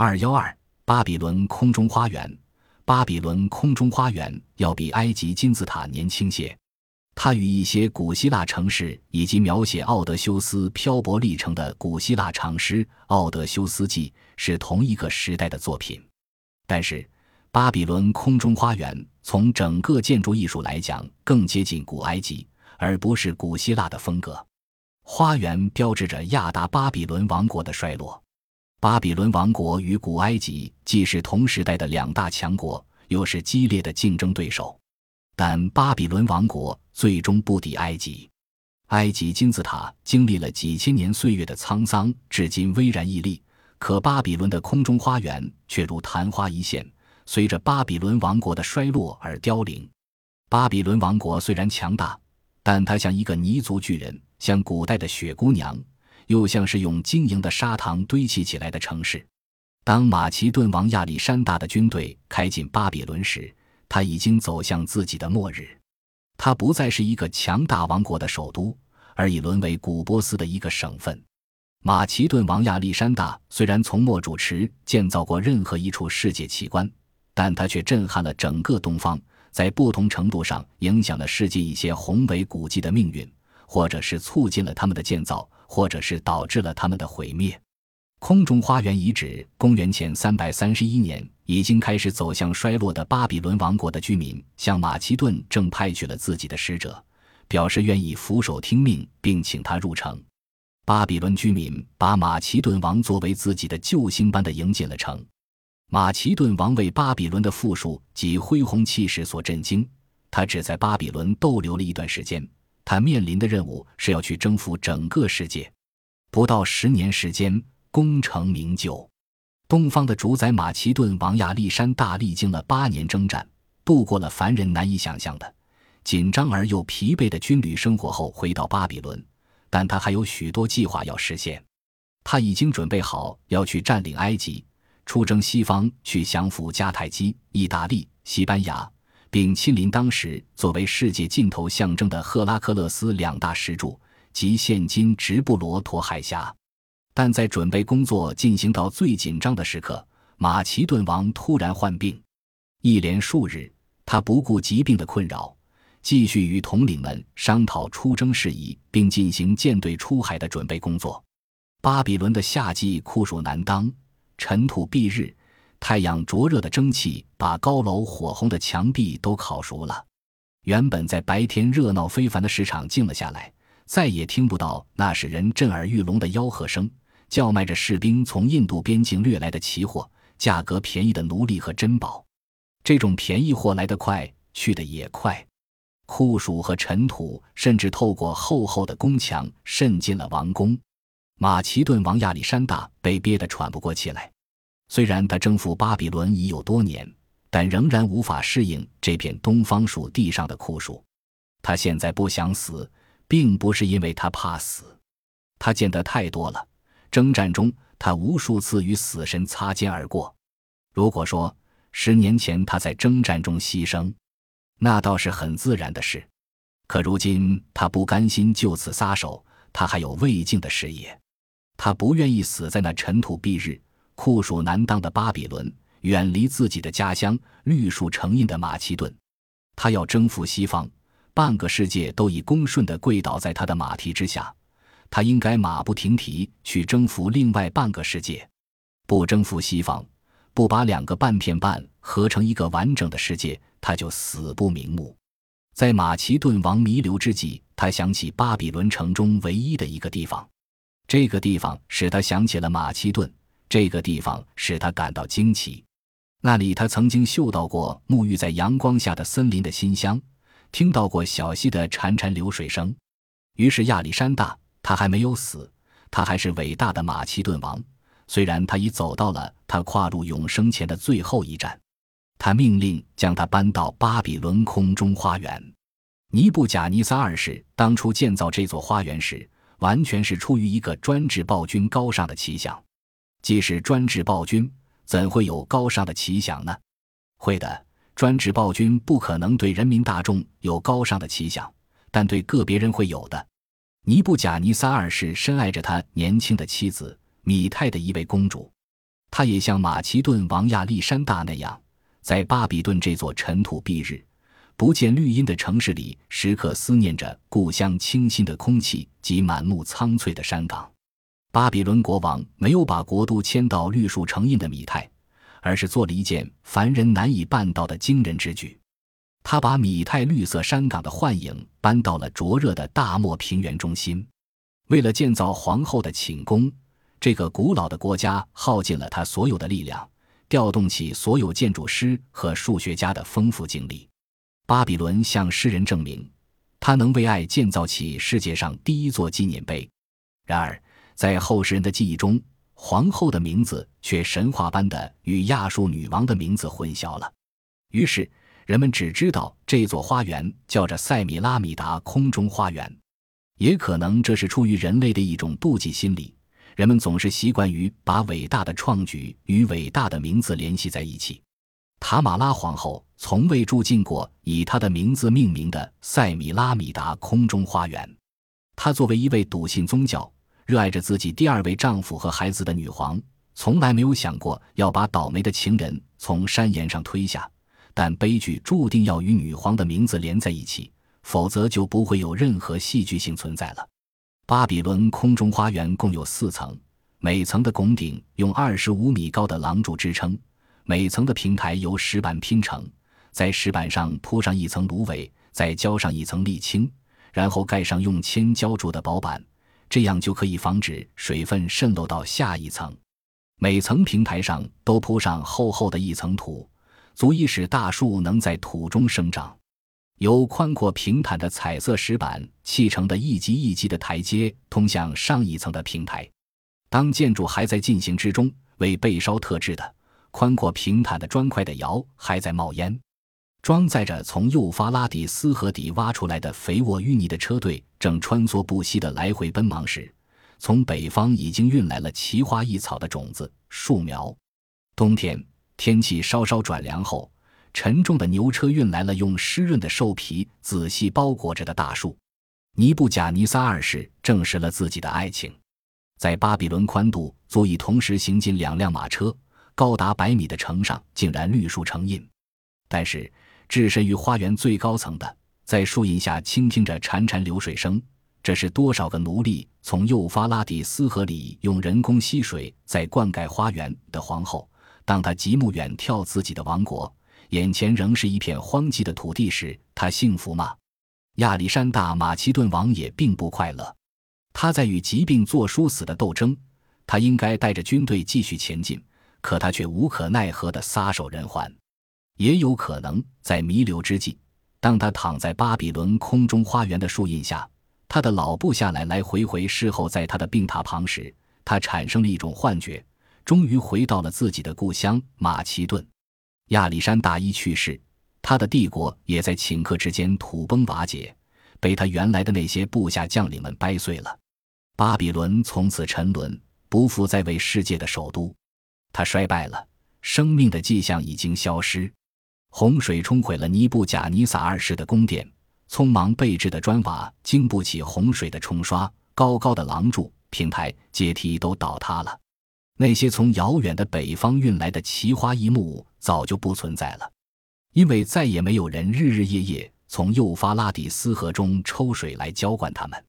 二幺二，巴比伦空中花园。巴比伦空中花园要比埃及金字塔年轻些，它与一些古希腊城市以及描写奥德修斯漂泊历程的古希腊长诗《奥德修斯记》是同一个时代的作品。但是，巴比伦空中花园从整个建筑艺术来讲更接近古埃及，而不是古希腊的风格。花园标志着亚达巴比伦王国的衰落。巴比伦王国与古埃及既是同时代的两大强国，又是激烈的竞争对手。但巴比伦王国最终不敌埃及。埃及金字塔经历了几千年岁月的沧桑，至今巍然屹立。可巴比伦的空中花园却如昙花一现，随着巴比伦王国的衰落而凋零。巴比伦王国虽然强大，但它像一个泥足巨人，像古代的雪姑娘。又像是用晶莹的砂糖堆砌起来的城市。当马其顿王亚历山大的军队开进巴比伦时，他已经走向自己的末日。他不再是一个强大王国的首都，而已沦为古波斯的一个省份。马其顿王亚历山大虽然从没主持建造过任何一处世界奇观，但他却震撼了整个东方，在不同程度上影响了世界一些宏伟古迹的命运，或者是促进了他们的建造。或者是导致了他们的毁灭。空中花园遗址，公元前三百三十一年，已经开始走向衰落的巴比伦王国的居民向马其顿正派去了自己的使者，表示愿意俯首听命，并请他入城。巴比伦居民把马其顿王作为自己的救星般的迎进了城。马其顿王为巴比伦的富庶及恢宏气势所震惊，他只在巴比伦逗留了一段时间。他面临的任务是要去征服整个世界，不到十年时间，功成名就。东方的主宰马其顿王亚历山大历经了八年征战，度过了凡人难以想象的紧张而又疲惫的军旅生活后，回到巴比伦。但他还有许多计划要实现。他已经准备好要去占领埃及，出征西方，去降服迦太基、意大利、西班牙。并亲临当时作为世界尽头象征的赫拉克勒斯两大石柱及现今直布罗陀海峡，但在准备工作进行到最紧张的时刻，马其顿王突然患病，一连数日，他不顾疾病的困扰，继续与统领们商讨出征事宜，并进行舰队出海的准备工作。巴比伦的夏季酷暑难当，尘土蔽日。太阳灼热的蒸汽把高楼火红的墙壁都烤熟了。原本在白天热闹非凡的市场静了下来，再也听不到那使人震耳欲聋的吆喝声，叫卖着士兵从印度边境掠来的奇货、价格便宜的奴隶和珍宝。这种便宜货来得快，去得也快。酷暑和尘土甚至透过厚厚的宫墙渗进了王宫。马其顿王亚历山大被憋得喘不过气来。虽然他征服巴比伦已有多年，但仍然无法适应这片东方属地上的酷暑。他现在不想死，并不是因为他怕死，他见得太多了。征战中，他无数次与死神擦肩而过。如果说十年前他在征战中牺牲，那倒是很自然的事。可如今他不甘心就此撒手，他还有未尽的事业，他不愿意死在那尘土蔽日。酷暑难当的巴比伦，远离自己的家乡，绿树成荫的马其顿，他要征服西方，半个世界都已恭顺地跪倒在他的马蹄之下。他应该马不停蹄去征服另外半个世界，不征服西方，不把两个半片半合成一个完整的世界，他就死不瞑目。在马其顿王弥留之际，他想起巴比伦城中唯一的一个地方，这个地方使他想起了马其顿。这个地方使他感到惊奇，那里他曾经嗅到过沐浴在阳光下的森林的馨香，听到过小溪的潺潺流水声。于是亚历山大，他还没有死，他还是伟大的马其顿王。虽然他已走到了他跨入永生前的最后一站，他命令将他搬到巴比伦空中花园。尼布贾尼撒二世当初建造这座花园时，完全是出于一个专制暴君高尚的奇想。既是专制暴君，怎会有高尚的奇想呢？会的，专制暴君不可能对人民大众有高尚的奇想，但对个别人会有的。尼布贾尼撒二世深爱着他年轻的妻子米泰的一位公主，他也像马其顿王亚历山大那样，在巴比顿这座尘土蔽日、不见绿荫的城市里，时刻思念着故乡清新的空气及满目苍翠的山岗。巴比伦国王没有把国都迁到绿树成荫的米泰，而是做了一件凡人难以办到的惊人之举。他把米泰绿色山岗的幻影搬到了灼热的大漠平原中心。为了建造皇后的寝宫，这个古老的国家耗尽了他所有的力量，调动起所有建筑师和数学家的丰富精力。巴比伦向世人证明，他能为爱建造起世界上第一座纪念碑。然而，在后世人的记忆中，皇后的名字却神话般的与亚述女王的名字混淆了。于是，人们只知道这座花园叫着塞米拉米达空中花园。也可能这是出于人类的一种妒忌心理，人们总是习惯于把伟大的创举与伟大的名字联系在一起。塔玛拉皇后从未住进过以她的名字命名的塞米拉米达空中花园。她作为一位笃信宗教。热爱着自己第二位丈夫和孩子的女皇，从来没有想过要把倒霉的情人从山岩上推下。但悲剧注定要与女皇的名字连在一起，否则就不会有任何戏剧性存在了。巴比伦空中花园共有四层，每层的拱顶用二十五米高的廊柱支撑，每层的平台由石板拼成，在石板上铺上一层芦苇，再浇上一层沥青，然后盖上用铅浇筑的薄板。这样就可以防止水分渗漏到下一层。每层平台上都铺上厚厚的一层土，足以使大树能在土中生长。由宽阔平坦的彩色石板砌成的一级一级的台阶，通向上一层的平台。当建筑还在进行之中，为被烧特制的宽阔平坦的砖块的窑还在冒烟。装载着从幼发拉底斯河底挖出来的肥沃淤泥的车队正穿梭不息地来回奔忙时，从北方已经运来了奇花异草的种子树苗。冬天天气稍稍转凉后，沉重的牛车运来了用湿润的兽皮仔细包裹着的大树。尼布贾尼撒二世证实了自己的爱情，在巴比伦宽度足以同时行进两辆马车、高达百米的城上，竟然绿树成荫。但是。置身于花园最高层的，在树荫下倾听着潺潺流水声，这是多少个奴隶从幼发拉底斯河里用人工吸水在灌溉花园的皇后。当她极目远眺自己的王国，眼前仍是一片荒寂的土地时，她幸福吗？亚历山大马其顿王也并不快乐，他在与疾病作殊死的斗争。他应该带着军队继续前进，可他却无可奈何地撒手人寰。也有可能在弥留之际，当他躺在巴比伦空中花园的树荫下，他的老部下来来回回侍候在他的病榻旁时，他产生了一种幻觉，终于回到了自己的故乡马其顿。亚历山大一去世，他的帝国也在顷刻之间土崩瓦解，被他原来的那些部下将领们掰碎了。巴比伦从此沉沦，不复再为世界的首都。他衰败了，生命的迹象已经消失。洪水冲毁了尼布贾尼撒二世的宫殿，匆忙备置的砖瓦经不起洪水的冲刷，高高的廊柱、平台、阶梯都倒塌了。那些从遥远的北方运来的奇花异木早就不存在了，因为再也没有人日日夜夜从幼发拉底斯河中抽水来浇灌它们。